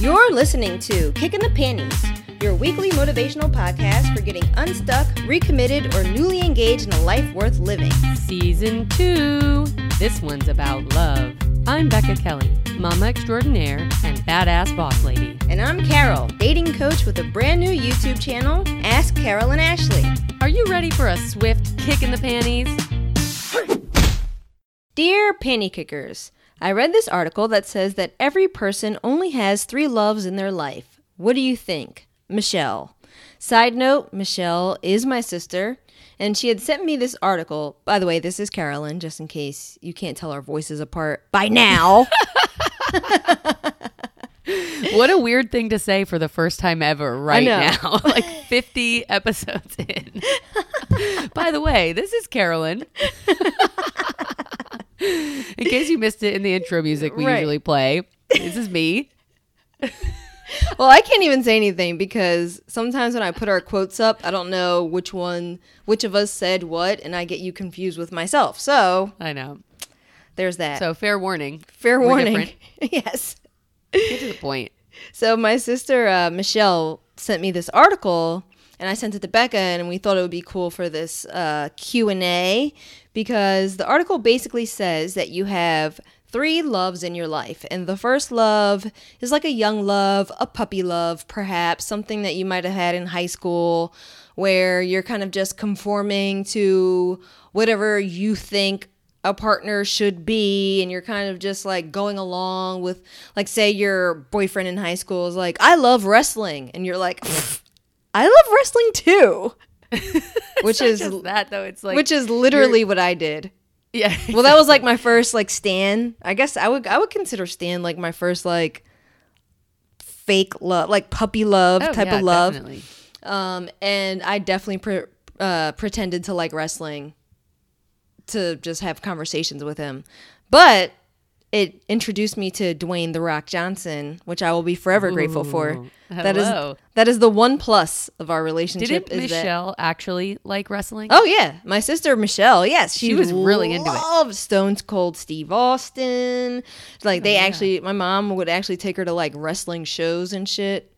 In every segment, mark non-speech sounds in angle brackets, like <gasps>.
You're listening to Kicking the Panties, your weekly motivational podcast for getting unstuck, recommitted, or newly engaged in a life worth living. Season 2. This one's about love. I'm Becca Kelly, mama extraordinaire and badass boss lady. And I'm Carol, dating coach with a brand new YouTube channel, Ask Carol and Ashley. Are you ready for a swift kick in the panties? Dear Panty Kickers, I read this article that says that every person only has three loves in their life. What do you think? Michelle. Side note Michelle is my sister, and she had sent me this article. By the way, this is Carolyn, just in case you can't tell our voices apart by now. <laughs> What a weird thing to say for the first time ever right now. <laughs> like 50 episodes in. <laughs> By the way, this is Carolyn. <laughs> in case you missed it in the intro music we Right. usually play, this is me. <laughs> well, I can't even say anything because sometimes when I put our quotes up, I don't know which one, which of us said what, and I get you confused with myself. So I know. there's that. So fair warning. fair we're warning. <laughs> yes. Get to the point. So my sister uh, Michelle sent me this article, and I sent it to Becca, and we thought it would be cool for this uh, Q and A because the article basically says that you have three loves in your life, and the first love is like a young love, a puppy love, perhaps something that you might have had in high school, where you're kind of just conforming to whatever you think a partner should be. And you're kind of just like going along with like say your boyfriend in high school is like I love wrestling. And you're like I love wrestling too <laughs> which is that though. It's like which is literally what I did. yeah. Well, that was like my first like Stan. I guess I would I would consider Stan like my first like fake love, like puppy love Oh, type yeah, of love. Definitely. Um, and I definitely pre- uh, pretended to like wrestling to just have conversations with him. But it introduced me to Dwayne the Rock Johnson, which I will be forever grateful for. Ooh, That is that is the one plus of our relationship. Didn't is that- Michelle actually like wrestling? Oh yeah, my sister Michelle. Yes, she, She was really into it. Loved Stone Cold Steve Austin. Like Oh, they actually, my mom would actually take her to like wrestling shows and shit.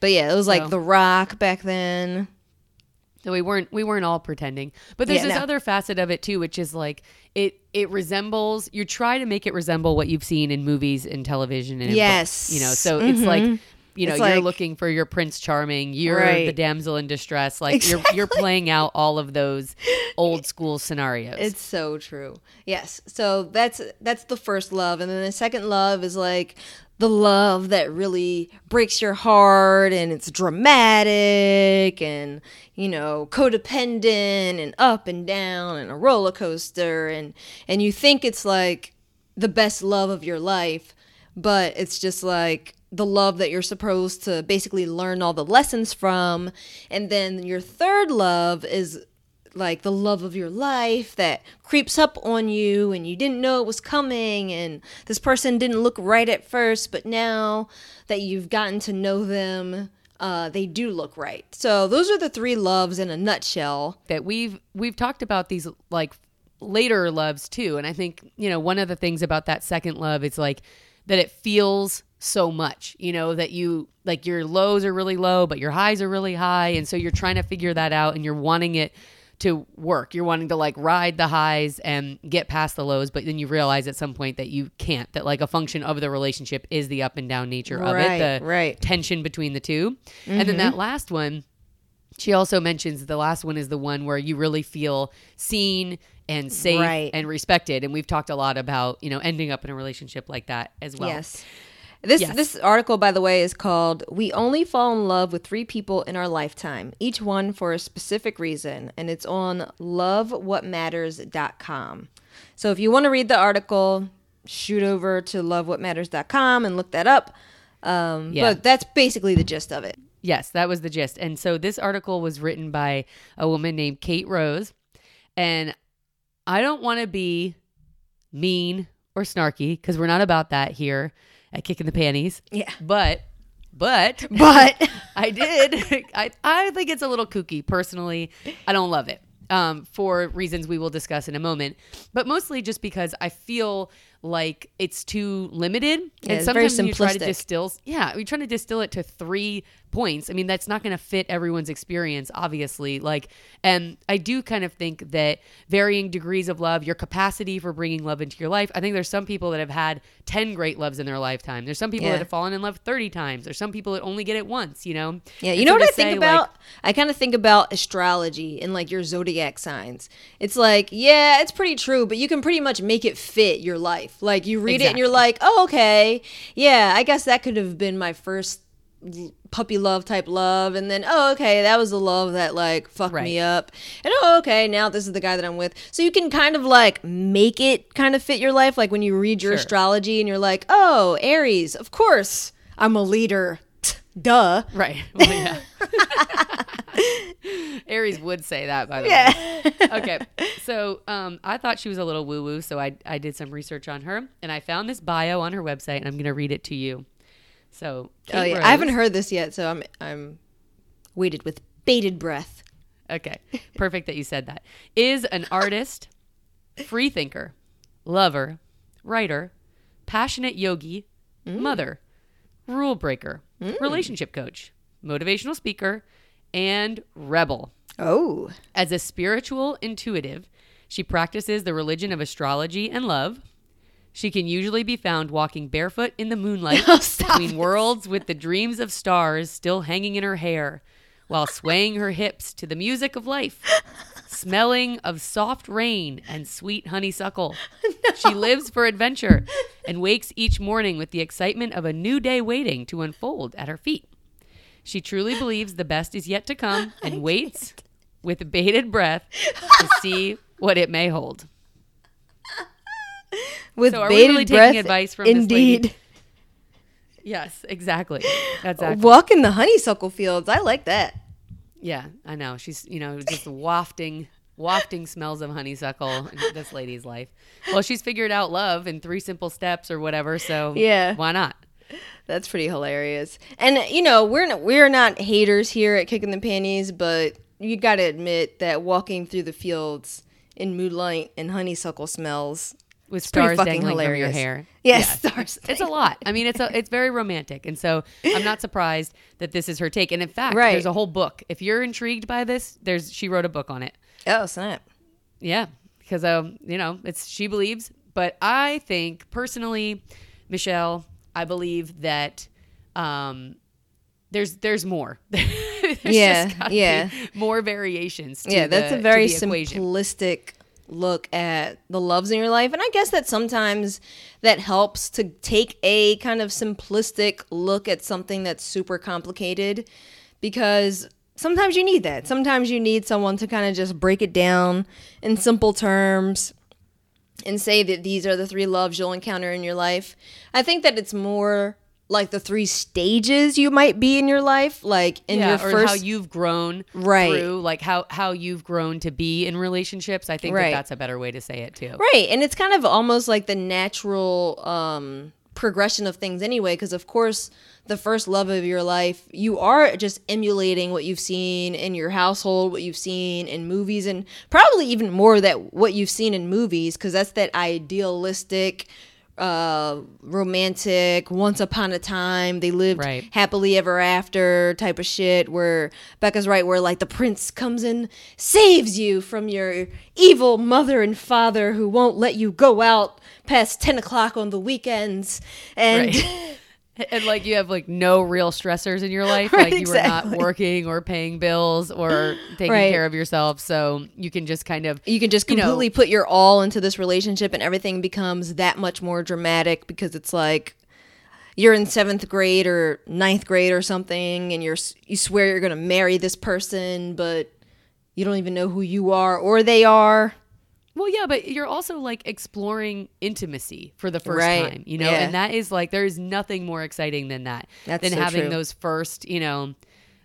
But yeah, it was like So- The Rock back then. So we weren't we weren't all pretending. But there's Yeah, this no. other facet of it too, which is like it it resembles you try to make it resemble what you've seen in movies and television and Yes. books, you know. So it's mm-hmm. like you know, It's you're like- looking for your Prince Charming, you're Right. the damsel in distress. Like you're you're playing out all of those <laughs> old school scenarios. It's so true. Yes. So that's that's the first love, and then the second love is like the love that really breaks your heart, and it's dramatic, and you know, codependent, and up and down, and a roller coaster, and and you think it's like the best love of your life, but it's just like the love that you're supposed to basically learn all the lessons from. And then your third love is like the love of your life that creeps up on you and you didn't know it was coming and this person didn't look right at first but now that you've gotten to know them uh, they do look right. So those are the three loves in a nutshell. That we've we've talked about these like later loves too. And i think you know one of the things about that second love is like that it feels so much you know that you like your lows are really low but your highs are really high. And so you're trying to figure that out and you're wanting it to work you're wanting to like ride the highs and get past the lows but then you realize at some point that you can't that like a function of the relationship is the up and down nature of Right, it the right. tension between the 2 and then that mm-hmm. last one she also mentions the last one is the one where you really feel seen and safe Right. and respected. And we've talked a lot about, you know, ending up in a relationship like that as well. Yes. This Yes. this article, by the way, is called "We Only Fall in Love with Three People in Our Lifetime, Each One for a Specific Reason," and it's on lovewhatmatters.com. So if you want to read the article, shoot over to lovewhatmatters.com and look that up. Um, Yeah. But that's basically the gist of it. Yes, that was the gist. And so this article was written by a woman named Kate Rose. And I don't want to be mean or snarky because we're not about that here at Kicking the Panties. Yeah. But, but, <laughs> But <laughs> I did. I, I think it's a little kooky. Personally, I don't love it um, for reasons we will discuss in a moment, but mostly just because I feel like it's too limited. Yeah, and it's very sometimes when you try to simplistic. distill, yeah, we're trying to distill it to three points. I mean, that's not going to fit everyone's experience, obviously. Like, and I do kind of think that varying degrees of love, your capacity for bringing love into your life. I think there's some people that have had 10 great loves in their lifetime. There's some people Yeah. that have fallen in love 30 times. There's some people that only get it once, you know? Yeah, you And know so what I think say, like, about? I kind of think about astrology and like your zodiac signs. It's like, yeah, it's pretty true, but you can pretty much make it fit your life. Like you read it and you're like, oh, okay, yeah, I guess that could have been my first puppy love type love, and then oh, okay, that was the love that like fucked me up, and oh, okay, now this is the guy that I'm with. So you can kind of like make it kind of fit your life. Like when you read your Sure. astrology and you're like, oh, Aries, of course, I'm a leader. Duh. Right. <laughs> Well, yeah. Aries would say that, by the way. Okay. <laughs> So um, I thought she was a little woo woo, so I, I did some research on her and I found this bio on her website and I'm going to read it to you. So, Oh yeah, Rose- I haven't heard this yet, so I'm I'm waited with bated breath. Okay. Perfect that you said that. Is an <laughs> artist, free thinker, lover, writer, passionate yogi, Mm. mother, rule breaker, relationship coach, motivational speaker, and rebel. Oh, As a spiritual intuitive, she practices the religion of astrology and love. She can usually be found walking barefoot in the moonlight <laughs> Oh, between worlds with the dreams of stars still hanging in her hair while swaying her hips to the music of life, smelling of soft rain and sweet honeysuckle. <laughs> She lives for adventure and wakes each morning with the excitement of a new day waiting to unfold at her feet. She truly believes the best is yet to come <laughs> and waits with bated breath to see what it may hold. With So are we bated really taking breath. advice from this indeed. <laughs> Yes, exactly. <laughs> Exactly. Walk in the honeysuckle fields. I like that. Yeah, I know. She's, you know, just wafting wafting smells of honeysuckle in this lady's life. Well, she's figured out love in three simple steps or whatever, so Yeah. why not? That's pretty hilarious. And you know, we're not, we're not haters here at Kicking the Panties, but you got to admit that walking through the fields in moonlight and honeysuckle smells With stars dangling from your hair. Yes, Yeah. <laughs> stars. It's a lot. I mean, it's a it's very romantic, and so I'm not surprised that this is her take. And in fact, Right. there's a whole book. If you're intrigued by this, there's she wrote a book on it. Oh snap! Yeah, because um, you know, it's she believes, but I think personally, Michelle, I believe that um, there's there's more. <laughs> There's just Yeah, be yeah. more variations. To yeah, that's the- a very simplistic look at the loves in your life. And I guess that sometimes that helps to take a kind of simplistic look at something that's super complicated because sometimes you need that. Sometimes you need someone to kind of just break it down in simple terms and say that these are the three loves you'll encounter in your life. I think that it's more like the three stages you might be in your life, like in yeah, your or first how you've grown Right. through, like how how you've grown to be in relationships. I think Right. that that's a better way to say it too. Right. And it's kind of almost like the natural um, progression of things anyway, because of course, the first love of your life, you are just emulating what you've seen in your household, what you've seen in movies, and probably even more that what you've seen in movies, because that's that idealistic. Uh, romantic, once upon a time, they lived Right. happily ever after type of shit where Becca's right where like the prince comes and saves you from your evil mother and father who won't let you go out past 10 o'clock on the weekends and Right. <laughs> <laughs> and like you have like no real stressors in your life Right, <laughs> like you were not working or paying bills or <gasps> taking Right. care of yourself. So you can just kind of you can just you know- completely put your all into this relationship and everything becomes that much more dramatic because it's like you're in seventh grade or ninth grade or something and you're you swear you're gonna marry this person but you don't even know who you are or they are well yeah but you're also like exploring intimacy for the first Right. time you know Yeah. and that is like there is nothing more exciting than that That's than so having true. those first you know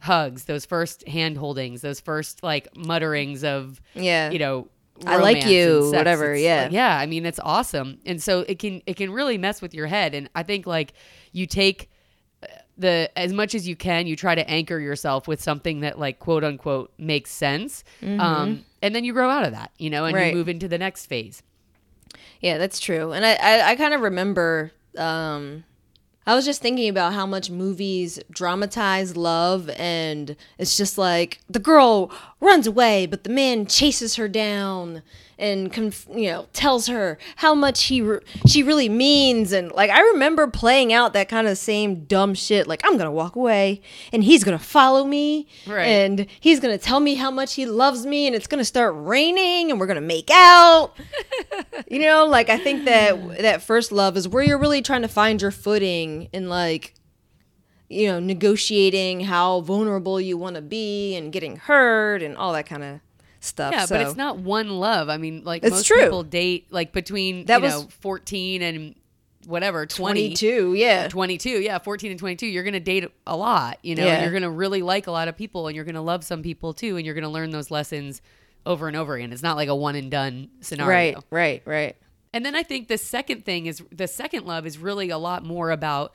hugs those first hand holdings those first like mutterings of Yeah. you know I like you, whatever, It's yeah. like- yeah i mean it's awesome and so it can it can really mess with your head and i think like you take the as much as you can you try to anchor yourself with something that like quote unquote makes sense um and then you grow out of that you know and Mm-hmm. Right. you move into the next phase Yeah, that's true. And I, I, I kind of remember, um, I was just thinking about how much movies dramatize love, and it's just like the girl runs away, but the man chases her down and conf- you know tells her how much he re- she really means, and like I remember playing out that kind of same dumb shit. Like I'm gonna walk away, and he's gonna follow me, Right. and he's gonna tell me how much he loves me, and it's gonna start raining, and we're gonna make out. <laughs> you know, like I think that that first love is where you're really trying to find your footing and like you know, negotiating how vulnerable you want to be and getting hurt and all that kind of stuff. Yeah, so. but it's not one love. I mean, like It's most true. people date like between That you was- know 14 and whatever 20 22, yeah. 22 yeah 14 and 22 you're gonna date a lot you know and Yeah. you're gonna really like a lot of people and you're gonna love some people too and you're gonna learn those lessons over and over again it's not like a one and done scenario Right, right, right. and then I think the second thing is the second love is really a lot more about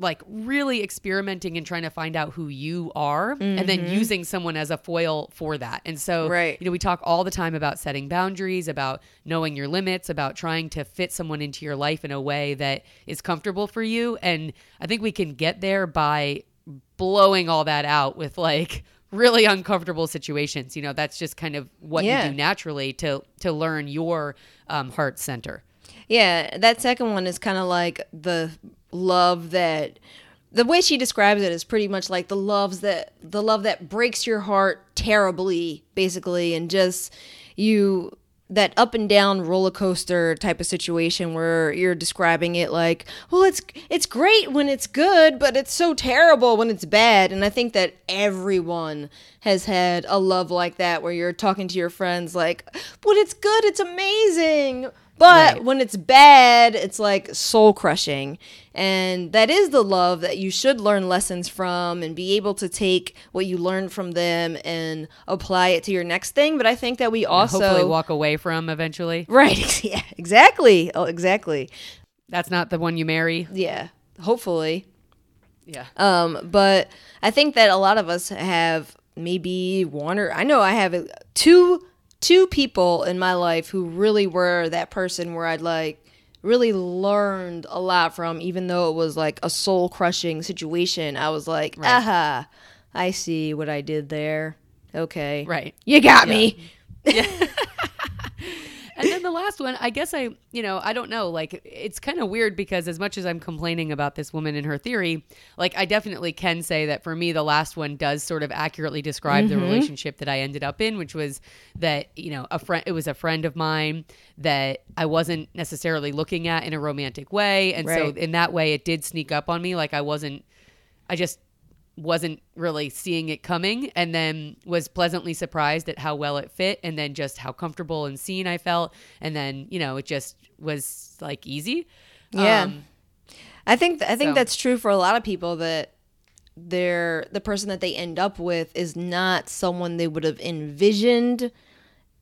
like really experimenting and trying to find out who you are and then using someone as a foil for that. And so, Mm-hmm. Right. you know, we talk all the time about setting boundaries, about knowing your limits, about trying to fit someone into your life in a way that is comfortable for you. And I think we can get there by blowing all that out with like really uncomfortable situations. You know, that's just kind of what Yeah. you do naturally to to learn your um, heart center. Yeah, that second one is kind of like the love that the way she describes it is pretty much like the loves that the love that breaks your heart terribly basically and just you that up and down roller coaster type of situation where you're describing it like well it's it's great when it's good but it's so terrible when it's bad. And i think that everyone has had a love like that where you're talking to your friends like when it's good it's amazing but Right. when it's bad, it's like soul crushing. And that is the love that you should learn lessons from and be able to take what you learned from them and apply it to your next thing. But I think that we also. hopefully walk away from eventually. Right. <laughs> Yeah, exactly. Oh, exactly. That's not the one you marry. Yeah. Hopefully. Yeah. Um, but I think that a lot of us have maybe one or I know I have two two people in my life who really were that person where I'd like really learned a lot from, even though it was like a soul crushing situation. I was like, aha, I see what I did there. Okay. Right. You got me. <laughs> And then the last one, I guess I, you know, I don't know. Like, it's kind of weird because as much as I'm complaining about this woman and her theory, like, I definitely can say that for me, the last one does sort of accurately describe Mm-hmm. the relationship that I ended up in, which was that, you know, a friend, it was a friend of mine that I wasn't necessarily looking at in a romantic way. And so in that way, it did sneak up on me. Like, I wasn't, I just, wasn't really seeing it coming and then was pleasantly surprised at how well it fit and then just how comfortable and seen I felt and then you know it just was like easy Yeah. Um, I think I think So- that's true for a lot of people that they're the person that they end up with is not someone they would have envisioned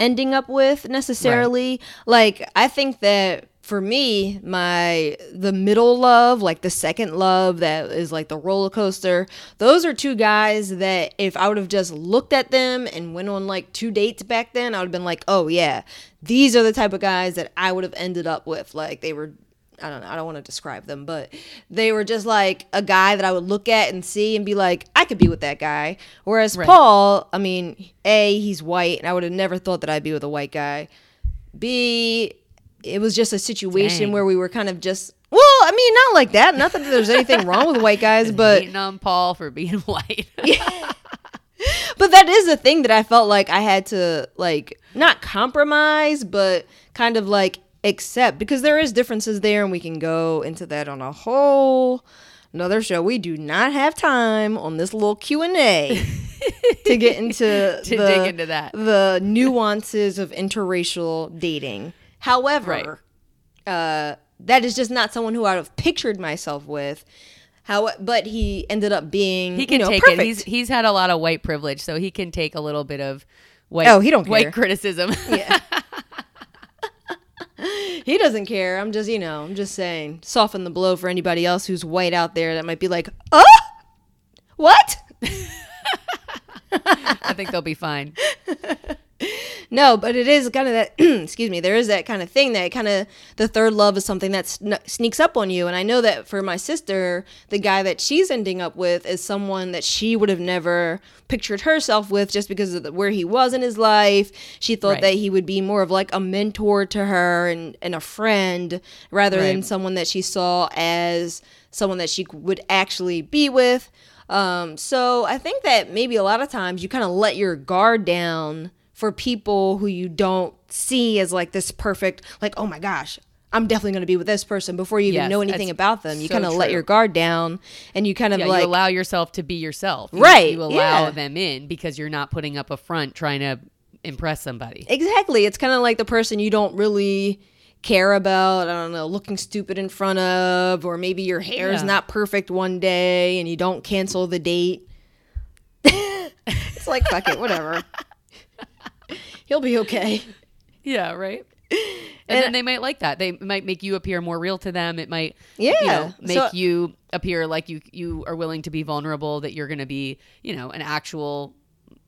ending up with necessarily. Like I think that for me, my the middle love, like the second love that is like the roller coaster, those are two guys that if I would have just looked at them and went on like two dates back then, I would have been like, "Oh yeah, these are the type of guys that I would have ended up with." Like they were I don't know, I don't want to describe them, but they were just like a guy that I would look at and see and be like, I could be with that guy. Whereas Right. Paul, I mean, A, he's white, and I would have never thought that I'd be with a white guy. B, it was just a situation Dang. where we were kind of just, well, I mean, not like that. Not that there's anything <laughs> wrong with white guys, but hating on Paul for being <laughs> white <laughs> but that is a thing that I felt like I had to like not compromise, but kind of like accept because there is differences there, and we can go into that on a whole another show. We do not have time on this little Q and A to get into To the, dig into that. the nuances of interracial dating. However, uh, that is just not someone who I would have pictured myself with. How, but he ended up being he can you know, take perfect. it he's he's had a lot of white privilege so he can take a little bit of white Oh, he don't white care. criticism <laughs> Yeah. <laughs> he doesn't care. I'm just, you know, I'm just saying, soften the blow for anybody else who's white out there that might be like, oh, what? <laughs> I think they'll be fine No, but it is kind of that. <clears throat> excuse me. There is that kind of thing that kind of the third love is something that sn- sneaks up on you. And I know that for my sister, the guy that she's ending up with is someone that she would have never pictured herself with, just because of the, where he was in his life. She thought Right. that he would be more of like a mentor to her and and a friend rather than someone that she saw as someone that she would actually be with. Um, so I think that maybe a lot of times you kind of let your guard down for people who you don't see as like this perfect, like, oh my gosh, I'm definitely going to be with this person before you even Yes, know anything about them. You so kind of let your guard down and you kind of Yeah, like, you allow yourself to be yourself. You- Right, You allow yeah. them in because you're not putting up a front trying to impress somebody. Exactly. It's kind of like the person you don't really care about, I don't know, looking stupid in front of, or maybe your hair is Yeah. not perfect one day and you don't cancel the date. <laughs> it's like, fuck it, whatever. <laughs> He'll be okay. <laughs> Yeah, right. <laughs> And, then they might like that. They might make you appear more real to them. It might, yeah, you know, make So- you appear like you you are willing to be vulnerable. That you're going to be, you know, an actual,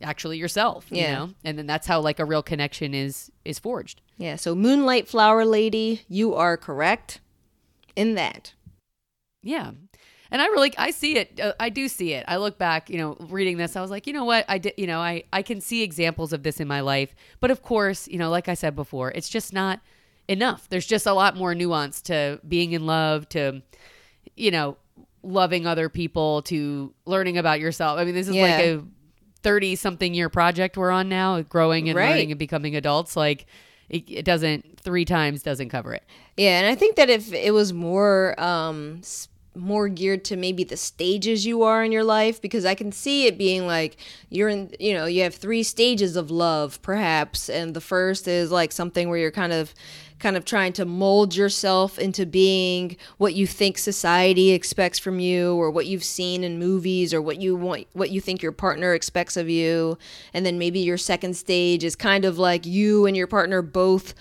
actually yourself. You Yeah. know, and then that's how like a real connection is is forged. Yeah, so Moonlight Flower Lady, you are correct in that. Yeah. And I really, I see it. Uh, I do see it. I look back, you know, reading this, I was like, you know what? I did, you know, I, I can see examples of this in my life. But of course, you know, like I said before, it's just not enough. There's just a lot more nuance to being in love, to, you know, loving other people, to learning about yourself. I mean, this is like a 30 something year project we're on now, growing and Right. learning and becoming adults. Like, it, it doesn't, three times doesn't cover it. Yeah, and I think that if it was more um s- more geared to maybe the stages you are in your life because I can see it being like you're in you know, you have three stages of love perhaps and the first is like something where you're kind of kind of trying to mold yourself into being what you think society expects from you or what you've seen in movies or what you want what you think your partner expects of you. And then maybe your second stage is kind of like you and your partner both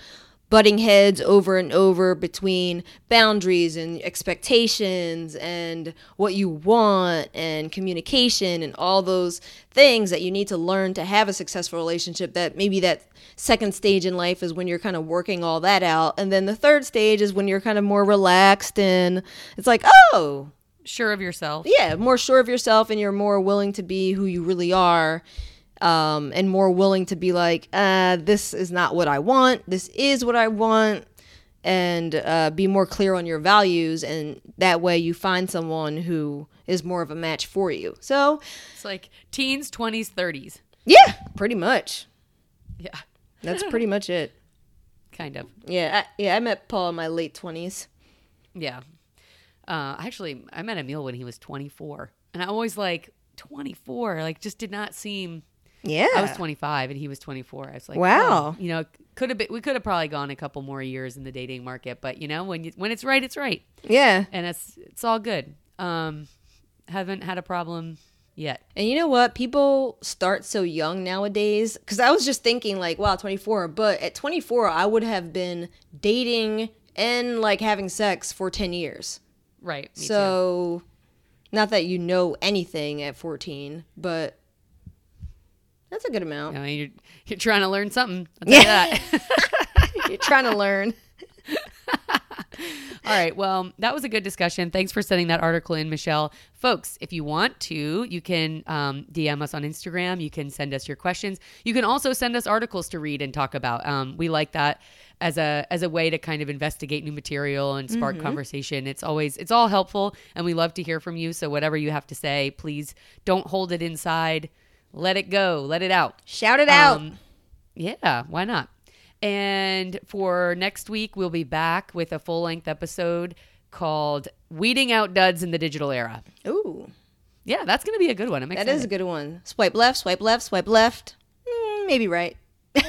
butting heads over and over between boundaries and expectations and what you want and communication and all those things that you need to learn to have a successful relationship that maybe that second stage in life is when you're kind of working all that out and then the third stage is when you're kind of more relaxed and it's like oh Sure of yourself. yeah, more sure of yourself and you're more willing to be who you really are. Um, and more willing to be like, uh, this is not what I want. This is what I want. And uh, be more clear on your values. And that way you find someone who is more of a match for you. So, It's like teens, 20s, 30s. yeah, pretty much. Yeah, That's <laughs> pretty much it. kind of. Yeah, I, yeah, I met Paul in my late 20s. Yeah. Uh, actually, I met Emil when he was 24. And I always like, 24, like, just did not seem. Yeah. I was 25 and he was 24. I was like, Wow. oh, you know, could have been, we could have probably gone a couple more years in the dating market, but you know, when you, when it's right, it's right. yeah. And it's, it's all good. Um, haven't had a problem yet. And you know what? People start so young nowadays. Because I was just thinking, like, wow, 24. But at 24, I would have been dating and like having sex for 10 years. Right. me too. so, not that you know anything at 14, but that's a good amount. I mean, you're, you're trying to learn something. I'll tell you that. <laughs> <laughs> You're trying to learn. <laughs> All right. Well, that was a good discussion. Thanks for sending that article in, Michelle. Folks, if you want to, you can um, DM us on Instagram. You can send us your questions. You can also send us articles to read and talk about. Um, we like that as a as a way to kind of investigate new material and spark conversation. It's always it's all helpful, and we love to hear from you. So whatever you have to say, please don't hold it inside. Let it go. Let it out. Shout it out. Um, yeah, why not? And for next week, we'll be back with a full length episode called Weeding Out Duds in the Digital Era. Ooh, Yeah, that's going to be a good one. I'm that excited. is a good one. Swipe left, swipe left, swipe left. Mm, maybe right. <laughs>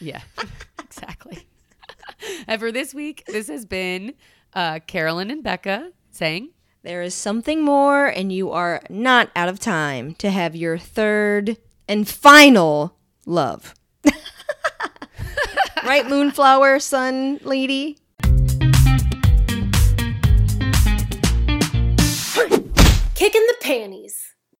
Yeah, <laughs> exactly. <laughs> and for this week, this has been uh, Carolyn and Becca saying, There is something more, and you are not out of time to have your third and final love. <laughs> right, Moonflower, Sun Lady? Kicking the panties.